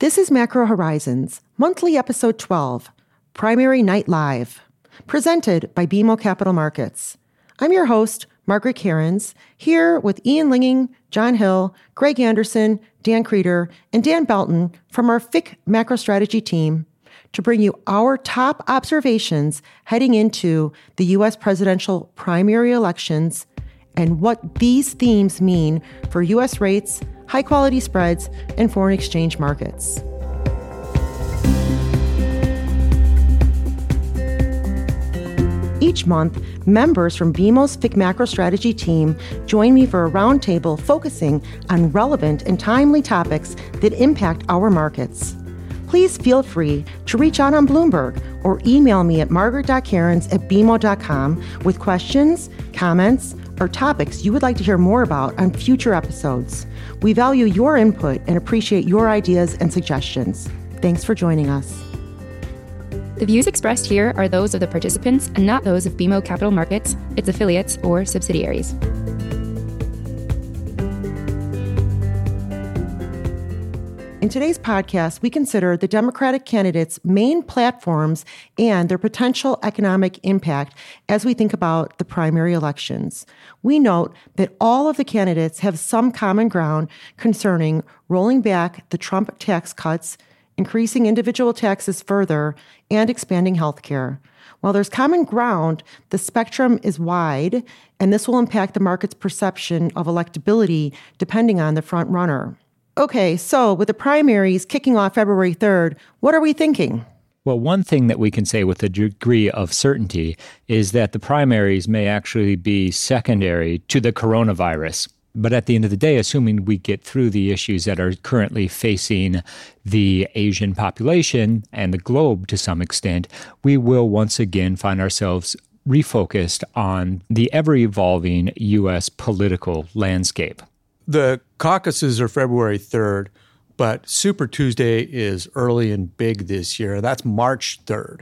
This is Macro Horizons, monthly episode 12, Primary Night Live, presented by BMO Capital Markets. I'm your host, Margaret Kerins, here with Ian Lyngen, John Hill, Greg Anderson, Dan Krieter, and Dan Belton from our FIC Macro Strategy team to bring you our top observations heading into the U.S. presidential primary elections and what these themes mean for U.S. rates high quality spreads, and foreign exchange markets. Each month, members from BMO's FIC Macro Strategy team join me for a roundtable focusing on relevant and timely topics that impact our markets. Please feel free to reach out on Bloomberg or email me at margaret.kerins at bmo.com with questions, comments, or topics you would like to hear more about on future episodes. We value your input and appreciate your ideas and suggestions. Thanks for joining us. The views expressed here are those of the participants and not those of BMO Capital Markets, its affiliates, or subsidiaries. In today's podcast, we consider the Democratic candidates' main platforms and their potential economic impact as we think about the primary elections. We note that all of the candidates have some common ground concerning rolling back the Trump tax cuts, increasing individual taxes further, and expanding health care. While there's common ground, the spectrum is wide, and this will impact the market's perception of electability depending on the front runner. Okay, so with the primaries kicking off February 3rd, what are we thinking? Well, one thing that we can say with a degree of certainty is that the primaries may actually be secondary to the coronavirus. But at the end of the day, assuming we get through the issues that are currently facing the Asian population and the globe to some extent, we will once again find ourselves refocused on the ever evolving U.S. political landscape. The caucuses are February 3rd, but Super Tuesday is early and big this year. That's March 3rd.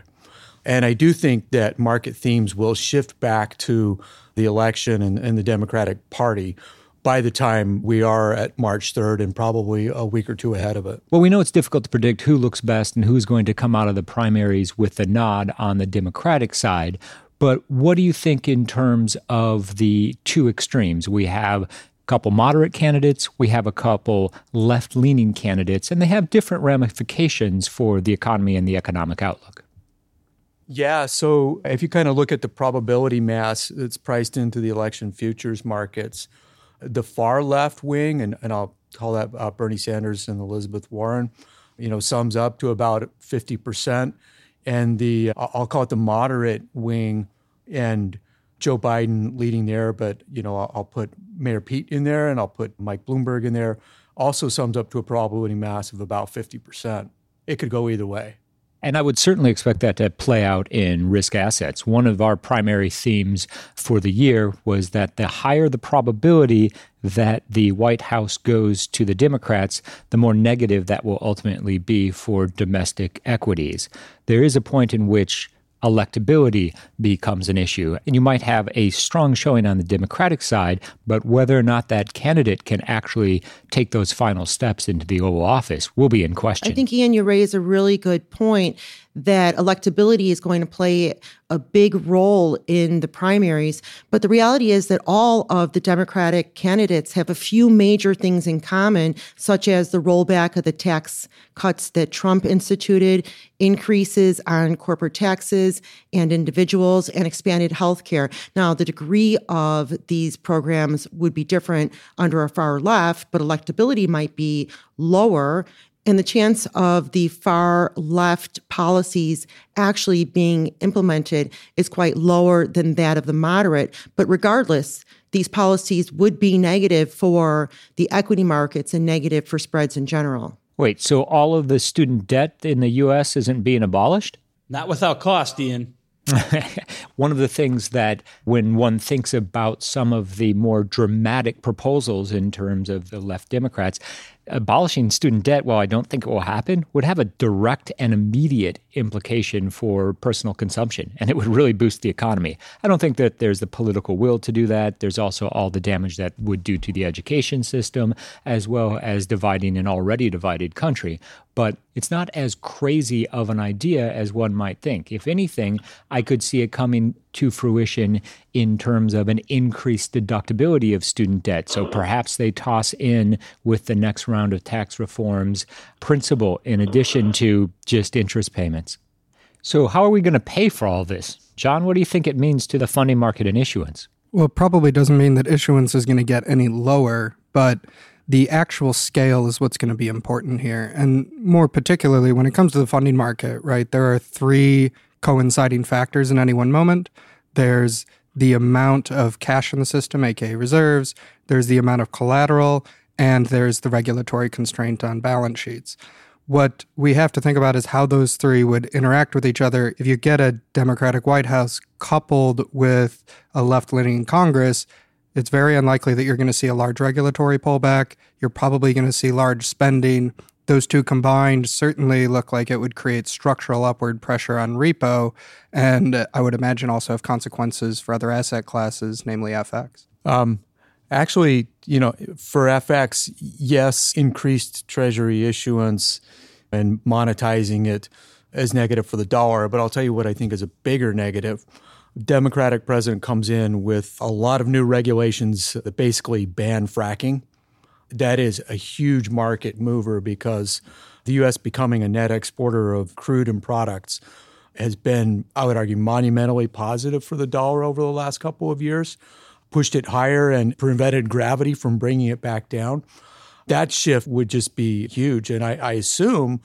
And I do think that market themes will shift back to the election and, and, the Democratic Party by the time we are at March 3rd and probably a week or two ahead of it. Well, we know it's difficult to predict who looks best and who's going to come out of the primaries with the nod on the Democratic side. But what do you think in terms of the two extremes? We have couple moderate candidates, we have a couple left leaning candidates, and they have different ramifications for the economy and the economic outlook. Yeah, so if you kind of look at the probability mass that's priced into the election futures markets, the far left wing, and, and I'll call that uh, Bernie Sanders and Elizabeth Warren, you know, sums up to about 50%. And the, I'll call it the moderate wing, and Joe Biden leading there, but you know I'll, I'll, put Mayor Pete in there, and I'll put Mike Bloomberg in there. Also sums up to a probability mass of about fifty percent. It could go either way. And I would certainly expect that to play out in risk assets. One of our primary themes for the year was that the higher the probability that the White House goes to the Democrats, the more negative that will ultimately be for domestic equities. There is a point in which electability becomes an issue. And you might have a strong showing on the Democratic side, but whether or not that candidate can actually take those final steps into the Oval Office will be in question. I think, Ian, you raise a really good point that electability is going to play a big role in the primaries. But the reality is that all of the Democratic candidates have a few major things in common, such as the rollback of the tax cuts that Trump instituted, increases on corporate taxes and individuals, and expanded health care. Now, the degree of these programs would be different under a far left, but electability might be lower and the chance of the far left policies actually being implemented is quite lower than that of the moderate. But regardless, these policies would be negative for the equity markets and negative for spreads in general. Wait, so all of the student debt in the U.S. isn't being abolished? Not without cost, Ian. one of the things that when one thinks about some of the more dramatic proposals in terms of the left Democrats, abolishing student debt, while I don't think it will happen, would have a direct and immediate implication for personal consumption, and it would really boost the economy. I don't think that there's the political will to do that. There's also all the damage that would do to the education system, as well as dividing an already divided country. but it's not as crazy of an idea as one might think. If anything, I could see it coming to fruition in terms of an increased deductibility of student debt. So perhaps they toss in with the next round of tax reforms principal in addition to just interest payments. So, how are we going to pay for all this? John, what do you think it means to the funding market and issuance? Well, it probably doesn't mean that issuance is going to get any lower, but the actual scale is what's going to be important here. And more particularly when it comes to the funding market, right? There are three coinciding factors in any one moment. There's the amount of cash in the system, aka reserves, there's the amount of collateral, and there's the regulatory constraint on balance sheets. What we have to think about is how those three would interact with each other. If you get a Democratic White House coupled with a left leaning Congress, it's very unlikely that you're going to see a large regulatory pullback. You're probably going to see large spending. Those two combined certainly look like it would create structural upward pressure on repo, and I would imagine also have consequences for other asset classes, namely FX. Um, actually, you know, for FX, yes, increased Treasury issuance and monetizing it is negative for the dollar. But I'll tell you what I think is a bigger negative Democratic president comes in with a lot of new regulations that basically ban fracking. That is a huge market mover because the U.S. becoming a net exporter of crude and products has been, I would argue, monumentally positive for the dollar over the last couple of years, pushed it higher and prevented gravity from bringing it back down. That shift would just be huge. And I, I assume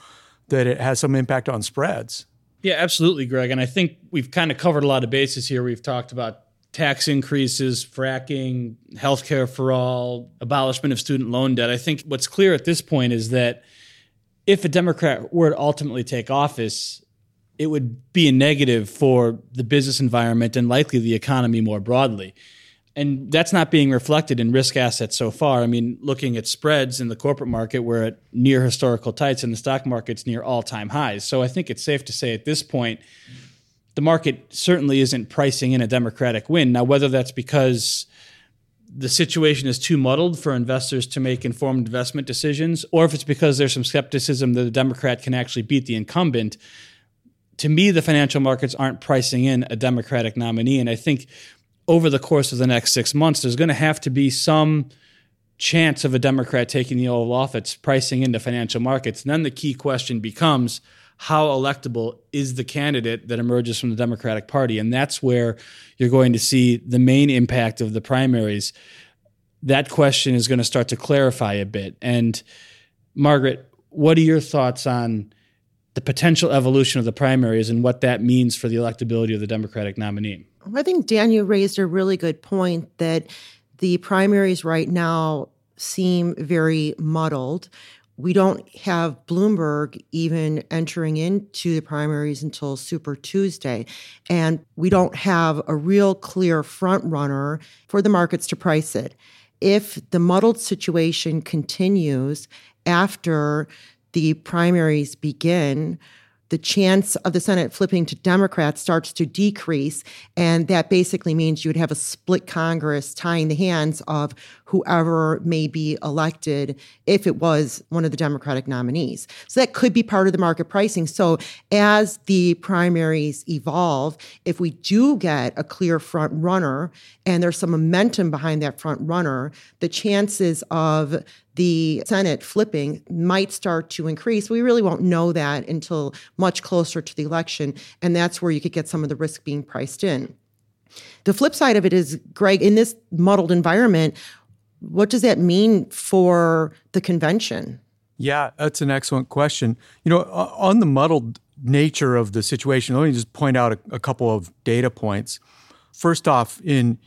that it has some impact on spreads. Yeah, absolutely, Greg. And I think we've kind of covered a lot of bases here. We've talked about tax increases, fracking, healthcare for all, abolishment of student loan debt. I think what's clear at this point is that if a Democrat were to ultimately take office, it would be a negative for the business environment and likely the economy more broadly and that's not being reflected in risk assets so far. I mean, looking at spreads in the corporate market, we're at near historical tights, and the stock market's near all time highs. So I think it's safe to say at this point, the market certainly isn't pricing in a Democratic win. Now, whether that's because the situation is too muddled for investors to make informed investment decisions, or if it's because there's some skepticism that a Democrat can actually beat the incumbent. To me, the financial markets aren't pricing in a Democratic nominee. And I think over the course of the next six months, there's going to have to be some chance of a Democrat taking the Oval Office pricing into financial markets. And then the key question becomes how electable is the candidate that emerges from the Democratic Party? And that's where you're going to see the main impact of the primaries. That question is going to start to clarify a bit. And Margaret, what are your thoughts on the potential evolution of the primaries and what that means for the electability of the Democratic nominee? I think Daniel raised a really good point that the primaries right now seem very muddled. We don't have Bloomberg even entering into the primaries until Super Tuesday. And we don't have a real clear front runner for the markets to price it. If the muddled situation continues after the primaries begin, the chance of the Senate flipping to Democrats starts to decrease. And that basically means you would have a split Congress tying the hands of whoever may be elected if it was one of the Democratic nominees. So that could be part of the market pricing. So as the primaries evolve, if we do get a clear front runner and there's some momentum behind that front runner, the chances of the Senate flipping might start to increase. We really won't know that until much closer to the election. And that's where you could get some of the risk being priced in. The flip side of it is, Greg, in this muddled environment, what does that mean for the convention? Yeah, that's an excellent question. You know, on the muddled nature of the situation, let me just point out a, a couple of data points. First off, in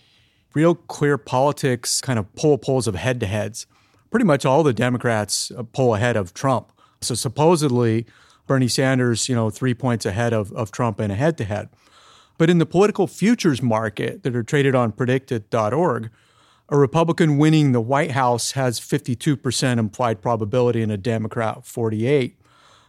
real clear politics, kind of poll polls of head to heads, pretty much all the Democrats uh, pull ahead of Trump. So supposedly, Bernie Sanders, you know, three points ahead of, of Trump in a head to head. But in the political futures market that are traded on PredictIt.org, a Republican winning the White House has 52% implied probability and a Democrat 48.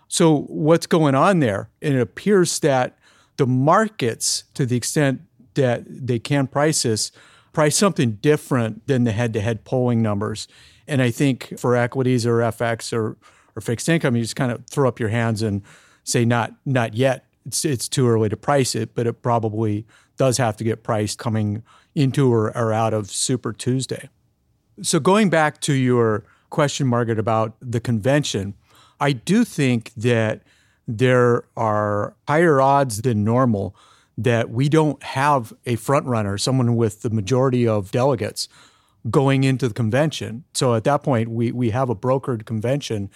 So what's going on there? And it appears that the markets, to the extent that they can price this, price something different than the head-to-head polling numbers. And I think for equities or FX or or fixed income, you just kind of throw up your hands and say, not, not yet. It's, it's too early to price it, but it probably does have to get priced coming into or, or out of Super Tuesday. So going back to your question, Margaret, about the convention, I do think that there are higher odds than normal that we don't have a front runner, someone with the majority of delegates going into the convention. So at that point, we, we have a brokered convention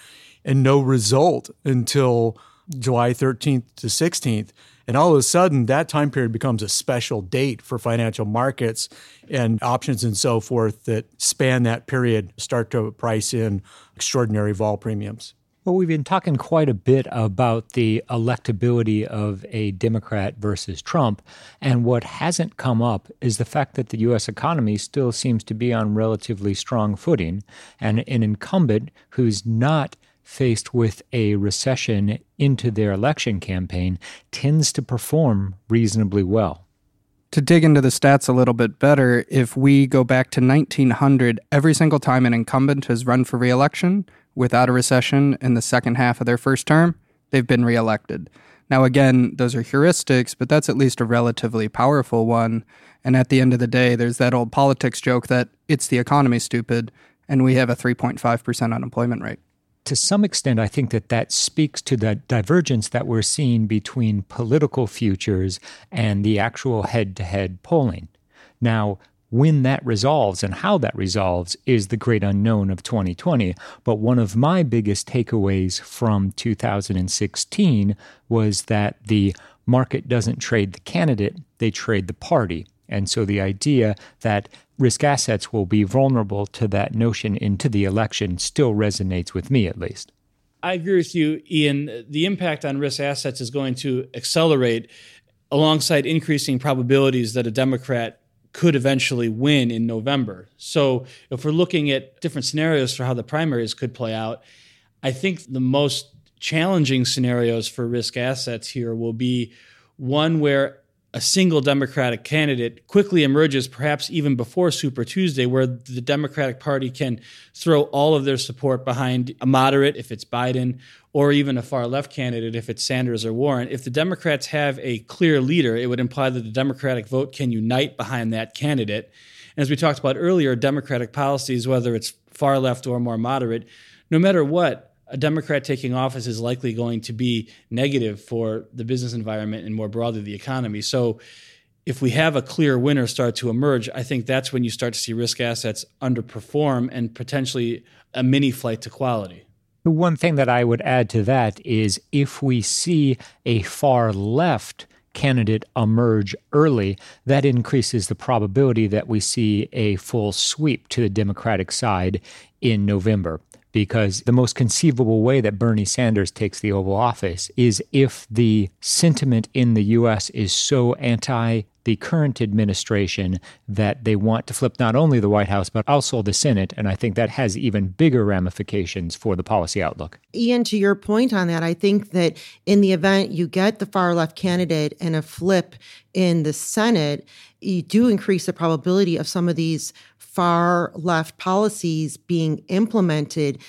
and no result until July 13th to 16th. And all of a sudden, that time period becomes a special date for financial markets and options and so forth that span that period start to price in extraordinary vol premiums. Well, we've been talking quite a bit about the electability of a Democrat versus Trump. And what hasn't come up is the fact that the U.S. economy still seems to be on relatively strong footing. And an incumbent who's not faced with a recession into their election campaign tends to perform reasonably well. To dig into the stats a little bit better, if we go back to 1900, every single time an incumbent has run for reelection, without a recession in the second half of their first term, they've been reelected. Now, again, those are heuristics, but that's at least a relatively powerful one. And at the end of the day, there's that old politics joke that it's the economy, stupid, and we have a 3.5% unemployment rate. To some extent, I think that that speaks to the divergence that we're seeing between political futures and the actual head to head polling. Now, when that resolves and how that resolves is the great unknown of 2020. But one of my biggest takeaways from 2016 was that the market doesn't trade the candidate, they trade the party. And so the idea that risk assets will be vulnerable to that notion into the election still resonates with me, at least. I agree with you, Ian. The impact on risk assets is going to accelerate alongside increasing probabilities that a Democrat could eventually win in November. So if we're looking at different scenarios for how the primaries could play out, I think the most challenging scenarios for risk assets here will be one where a single Democratic candidate quickly emerges, perhaps even before Super Tuesday, where the Democratic Party can throw all of their support behind a moderate, if it's Biden, or even a far left candidate, if it's Sanders or Warren. If the Democrats have a clear leader, it would imply that the Democratic vote can unite behind that candidate. And as we talked about earlier, Democratic policies, whether it's far left or more moderate, no matter what, a Democrat taking office is likely going to be negative for the business environment and more broadly the economy. So, if we have a clear winner start to emerge, I think that's when you start to see risk assets underperform and potentially a mini flight to quality. The one thing that I would add to that is if we see a far left candidate emerge early, that increases the probability that we see a full sweep to the Democratic side in November because the most conceivable way that Bernie Sanders takes the Oval Office is if the sentiment in the U.S. is so anti the current administration that they want to flip not only the White House, but also the Senate. And I think that has even bigger ramifications for the policy outlook. Ian, to your point on that, I think that in the event you get the far left candidate and a flip in the Senate, you do increase the probability of some of these far left policies being implemented,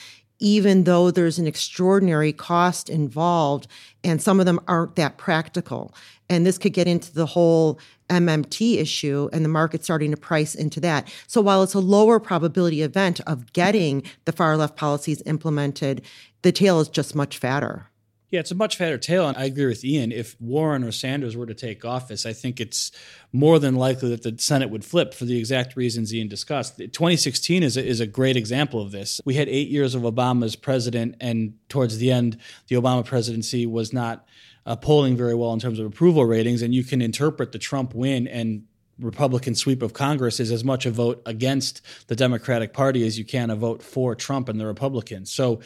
even though there's an extraordinary cost involved, and some of them aren't that practical. And this could get into the whole MMT issue and the market starting to price into that. So while it's a lower probability event of getting the far left policies implemented, the tail is just much fatter. Yeah, it's a much fatter tail. And I agree with Ian. If Warren or Sanders were to take office, I think it's more than likely that the Senate would flip for the exact reasons Ian discussed. 2016 is a, is a great example of this. We had eight years of Obama as president, and towards the end, the Obama presidency was not uh, polling very well in terms of approval ratings. And you can interpret the Trump win and Republican sweep of Congress is as much a vote against the Democratic Party as you can a vote for Trump and the Republicans. So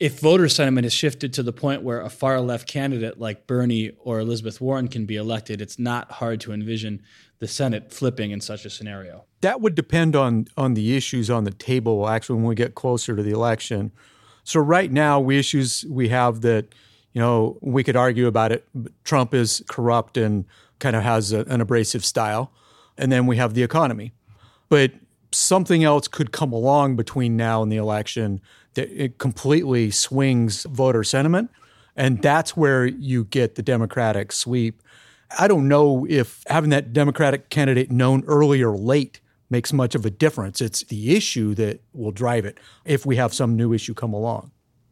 if voter sentiment has shifted to the point where a far left candidate like Bernie or Elizabeth Warren can be elected, it's not hard to envision the Senate flipping in such a scenario. That would depend on on the issues on the table actually when we get closer to the election. So right now, we issues we have that you know we could argue about it. Trump is corrupt and kind of has a, an abrasive style, and then we have the economy. But something else could come along between now and the election it completely swings voter sentiment. And that's where you get the Democratic sweep. I don't know if having that Democratic candidate known early or late makes much of a difference. It's the issue that will drive it if we have some new issue come along.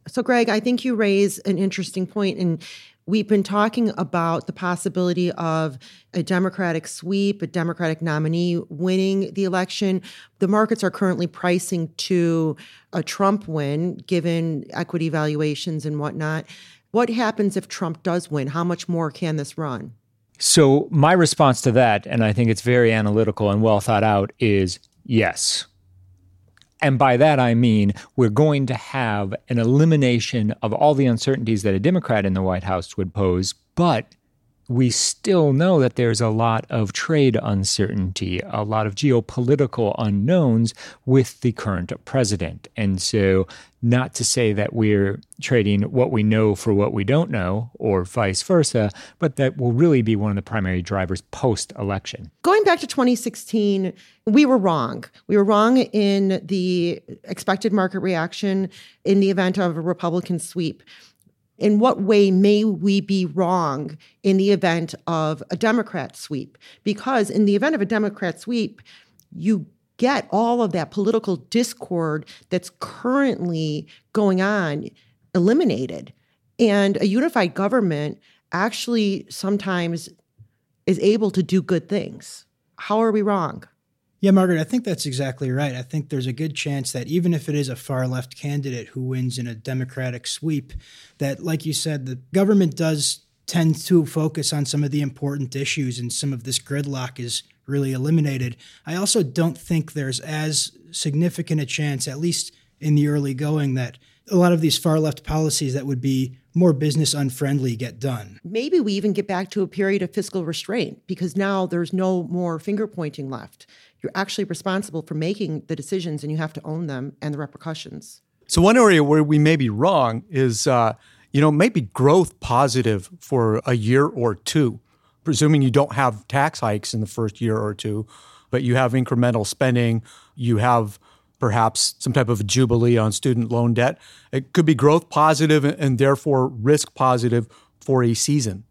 So, Greg, I think you raise an interesting point, and we've been talking about the possibility of a Democratic sweep, a Democratic nominee winning the election. The markets are currently pricing to a Trump win, given equity valuations and whatnot. What happens if Trump does win? How much more can this run? So, my response to that, and I think it's very analytical and well thought out, is yes. And by that, I mean we're going to have an elimination of all the uncertainties that a Democrat in the White House would pose, but we still know that there's a lot of trade uncertainty, a lot of geopolitical unknowns with the current president. And so, not to say that we're trading what we know for what we don't know, or vice versa, but that will really be one of the primary drivers post election. Going back to 2016, we were wrong. We were wrong in the expected market reaction in the event of a Republican sweep in what way may we be wrong in the event of a Democrat sweep? Because in the event of a Democrat sweep, you get all of that political discord that's currently going on eliminated. And a unified government actually sometimes is able to do good things. How are we wrong? Yeah, Margaret, I think that's exactly right. I think there's a good chance that even if it is a far left candidate who wins in a Democratic sweep, that, like you said, the government does tend to focus on some of the important issues and some of this gridlock is really eliminated. I also don't think there's as significant a chance, at least in the early going, that a lot of these far left policies that would be more business unfriendly get done. Maybe we even get back to a period of fiscal restraint because now there's no more finger pointing left you're actually responsible for making the decisions and you have to own them and the repercussions. So, one area where we may be wrong is, uh, you know, maybe growth positive for a year or two, presuming you don't have tax hikes in the first year or two, but you have incremental spending, you have perhaps some type of jubilee on student loan debt. It could be growth positive and therefore risk positive for a season.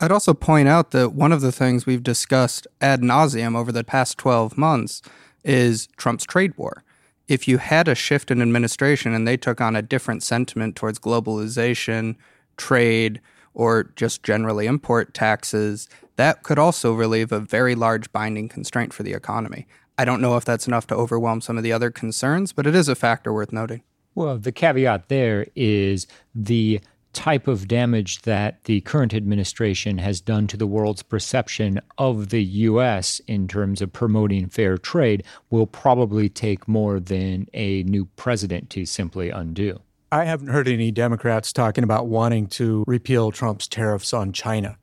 I'd also point out that one of the things we've discussed ad nauseum over the past 12 months is Trump's trade war. If you had a shift in administration and they took on a different sentiment towards globalization, trade, or just generally import taxes, that could also relieve a very large binding constraint for the economy. I don't know if that's enough to overwhelm some of the other concerns, but it is a factor worth noting. Well, the caveat there is the type of damage that the current administration has done to the world's perception of the U.S. in terms of promoting fair trade will probably take more than a new president to simply undo. I haven't heard any Democrats talking about wanting to repeal Trump's tariffs on China.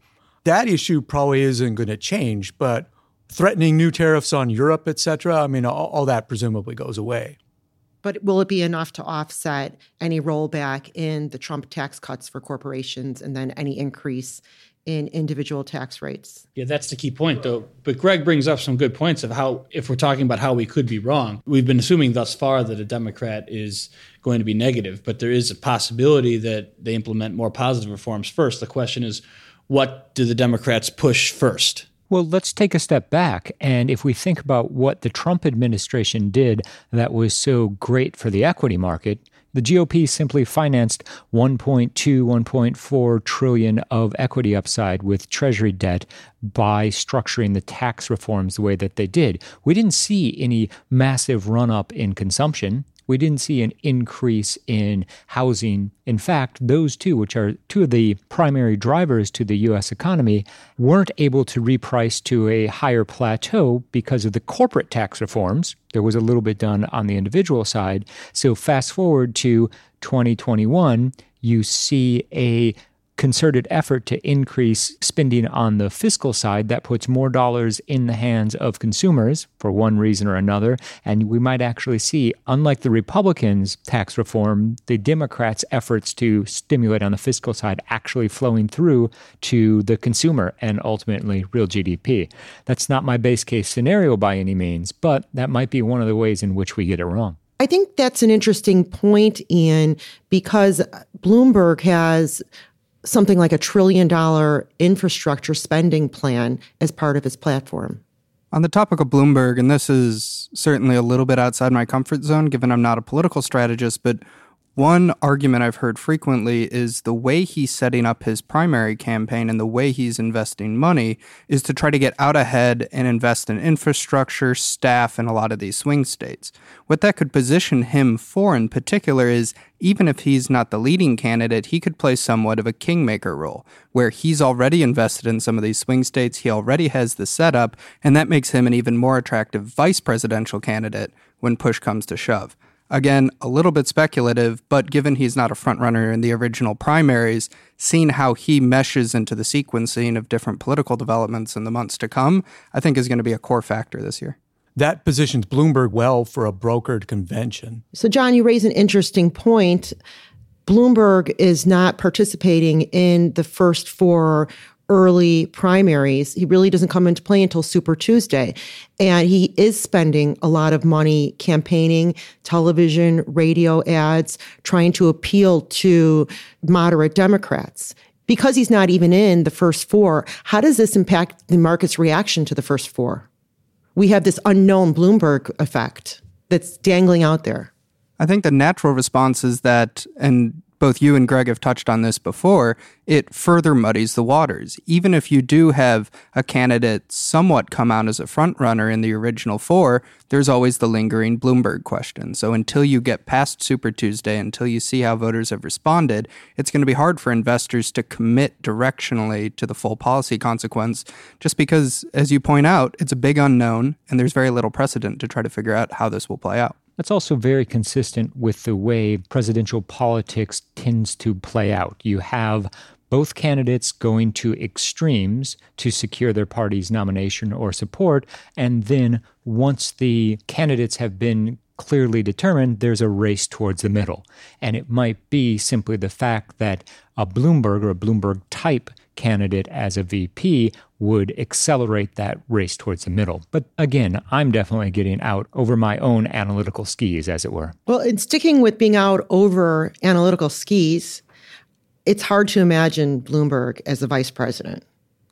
That issue probably isn't going to change, but threatening new tariffs on Europe, et cetera, I mean, all, all that presumably goes away but will it be enough to offset any rollback in the Trump tax cuts for corporations and then any increase in individual tax rates? Yeah, that's the key point, though. But Greg brings up some good points of how, if we're talking about how we could be wrong, we've been assuming thus far that a Democrat is going to be negative, but there is a possibility that they implement more positive reforms first. The question is, what do the Democrats push first? Well, let's take a step back. And if we think about what the Trump administration did that was so great for the equity market, the GOP simply financed 1.2, 1.4 trillion of equity upside with treasury debt by structuring the tax reforms the way that they did. We didn't see any massive run up in consumption we didn't see an increase in housing. In fact, those two, which are two of the primary drivers to the US economy, weren't able to reprice to a higher plateau because of the corporate tax reforms. There was a little bit done on the individual side. So, fast forward to 2021, you see a concerted effort to increase spending on the fiscal side that puts more dollars in the hands of consumers for one reason or another. And we might actually see, unlike the Republicans' tax reform, the Democrats' efforts to stimulate on the fiscal side actually flowing through to the consumer and ultimately real GDP. That's not my base case scenario by any means, but that might be one of the ways in which we get it wrong. I think that's an interesting point, Ian, because Bloomberg has something like a trillion dollar infrastructure spending plan as part of his platform. On the topic of Bloomberg, and this is certainly a little bit outside my comfort zone given I'm not a political strategist, but one argument I've heard frequently is the way he's setting up his primary campaign and the way he's investing money is to try to get out ahead and invest in infrastructure, staff, in a lot of these swing states. What that could position him for in particular is even if he's not the leading candidate, he could play somewhat of a kingmaker role, where he's already invested in some of these swing states, he already has the setup, and that makes him an even more attractive vice presidential candidate when push comes to shove. Again, a little bit speculative, but given he's not a frontrunner in the original primaries, seeing how he meshes into the sequencing of different political developments in the months to come, I think is going to be a core factor this year. That positions Bloomberg well for a brokered convention. So, John, you raise an interesting point. Bloomberg is not participating in the first four early primaries. He really doesn't come into play until Super Tuesday. And he is spending a lot of money campaigning, television, radio ads, trying to appeal to moderate Democrats. Because he's not even in the first four, how does this impact the market's reaction to the first four? We have this unknown Bloomberg effect that's dangling out there. I think the natural response is that, and both you and Greg have touched on this before, it further muddies the waters. Even if you do have a candidate somewhat come out as a frontrunner in the original four, there's always the lingering Bloomberg question. So until you get past Super Tuesday, until you see how voters have responded, it's going to be hard for investors to commit directionally to the full policy consequence, just because, as you point out, it's a big unknown and there's very little precedent to try to figure out how this will play out. That's also very consistent with the way presidential politics tends to play out. You have both candidates going to extremes to secure their party's nomination or support. And then once the candidates have been clearly determined, there's a race towards the middle. And it might be simply the fact that a Bloomberg or a Bloomberg type candidate as a VP would accelerate that race towards the middle. But again, I'm definitely getting out over my own analytical skis, as it were. Well, in sticking with being out over analytical skis, it's hard to imagine Bloomberg as the vice president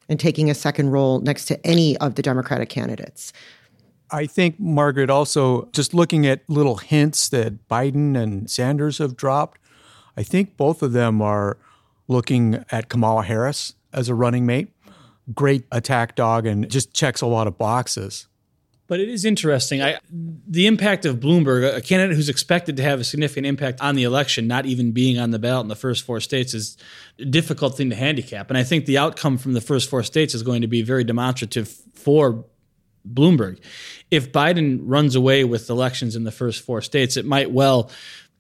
and taking a second role next to any of the Democratic candidates. I think, Margaret, also just looking at little hints that Biden and Sanders have dropped, I think both of them are looking at Kamala Harris as a running mate. Great attack dog and just checks a lot of boxes. But it is interesting. I, the impact of Bloomberg, a candidate who's expected to have a significant impact on the election, not even being on the ballot in the first four states, is a difficult thing to handicap. And I think the outcome from the first four states is going to be very demonstrative for Bloomberg. If Biden runs away with elections in the first four states, it might well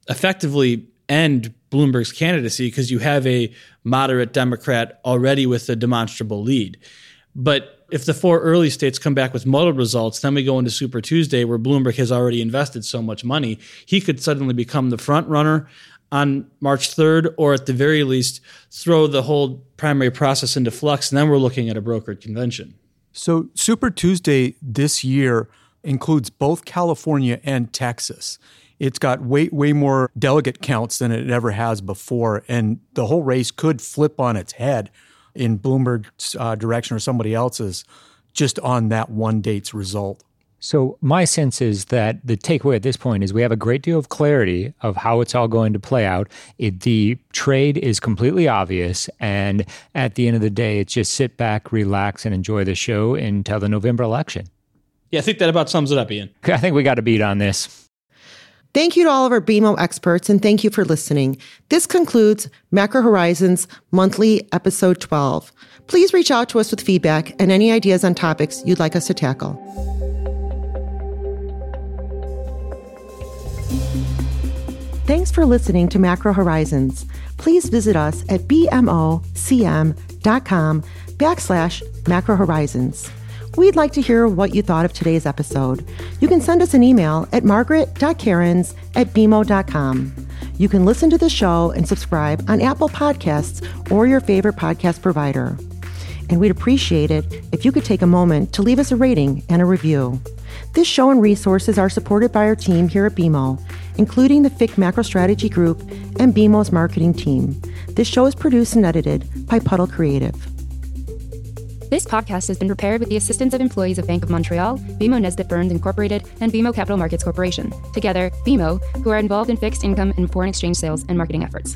effectively end Bloomberg's candidacy because you have a moderate Democrat already with a demonstrable lead. But if the four early states come back with muddled results, then we go into Super Tuesday where Bloomberg has already invested so much money, he could suddenly become the front runner on March 3rd, or at the very least, throw the whole primary process into flux. And then we're looking at a brokered convention. So, Super Tuesday this year includes both California and Texas. It's got way way more delegate counts than it ever has before, and the whole race could flip on its head in Bloomberg's uh, direction or somebody else's just on that one date's result. So, my sense is that the takeaway at this point is we have a great deal of clarity of how it's all going to play out. It, the trade is completely obvious. And at the end of the day, it's just sit back, relax, and enjoy the show until the November election. Yeah, I think that about sums it up, Ian. I think we got a beat on this. Thank you to all of our BMO experts, and thank you for listening. This concludes Macro Horizons monthly episode 12. Please reach out to us with feedback and any ideas on topics you'd like us to tackle. Thanks for listening to Macro Horizons. Please visit us at bmocm.com backslash macro horizons. We'd like to hear what you thought of today's episode. You can send us an email at margaret.kerins at bmo.com. You can listen to the show and subscribe on Apple Podcasts or your favorite podcast provider. And we'd appreciate it if you could take a moment to leave us a rating and a review. This show and resources are supported by our team here at BMO, including the FIC Macro Strategy Group and BMO's marketing team. This show is produced and edited by Puddle Creative. This podcast has been prepared with the assistance of employees of Bank of Montreal, BMO Nesbitt Burns Incorporated, and BMO Capital Markets Corporation. Together, BMO, who are involved in fixed income and foreign exchange sales and marketing efforts.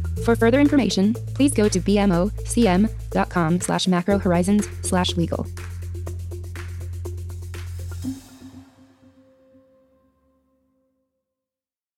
For further information, please go to bmocm.com slash macrohorizons slash legal.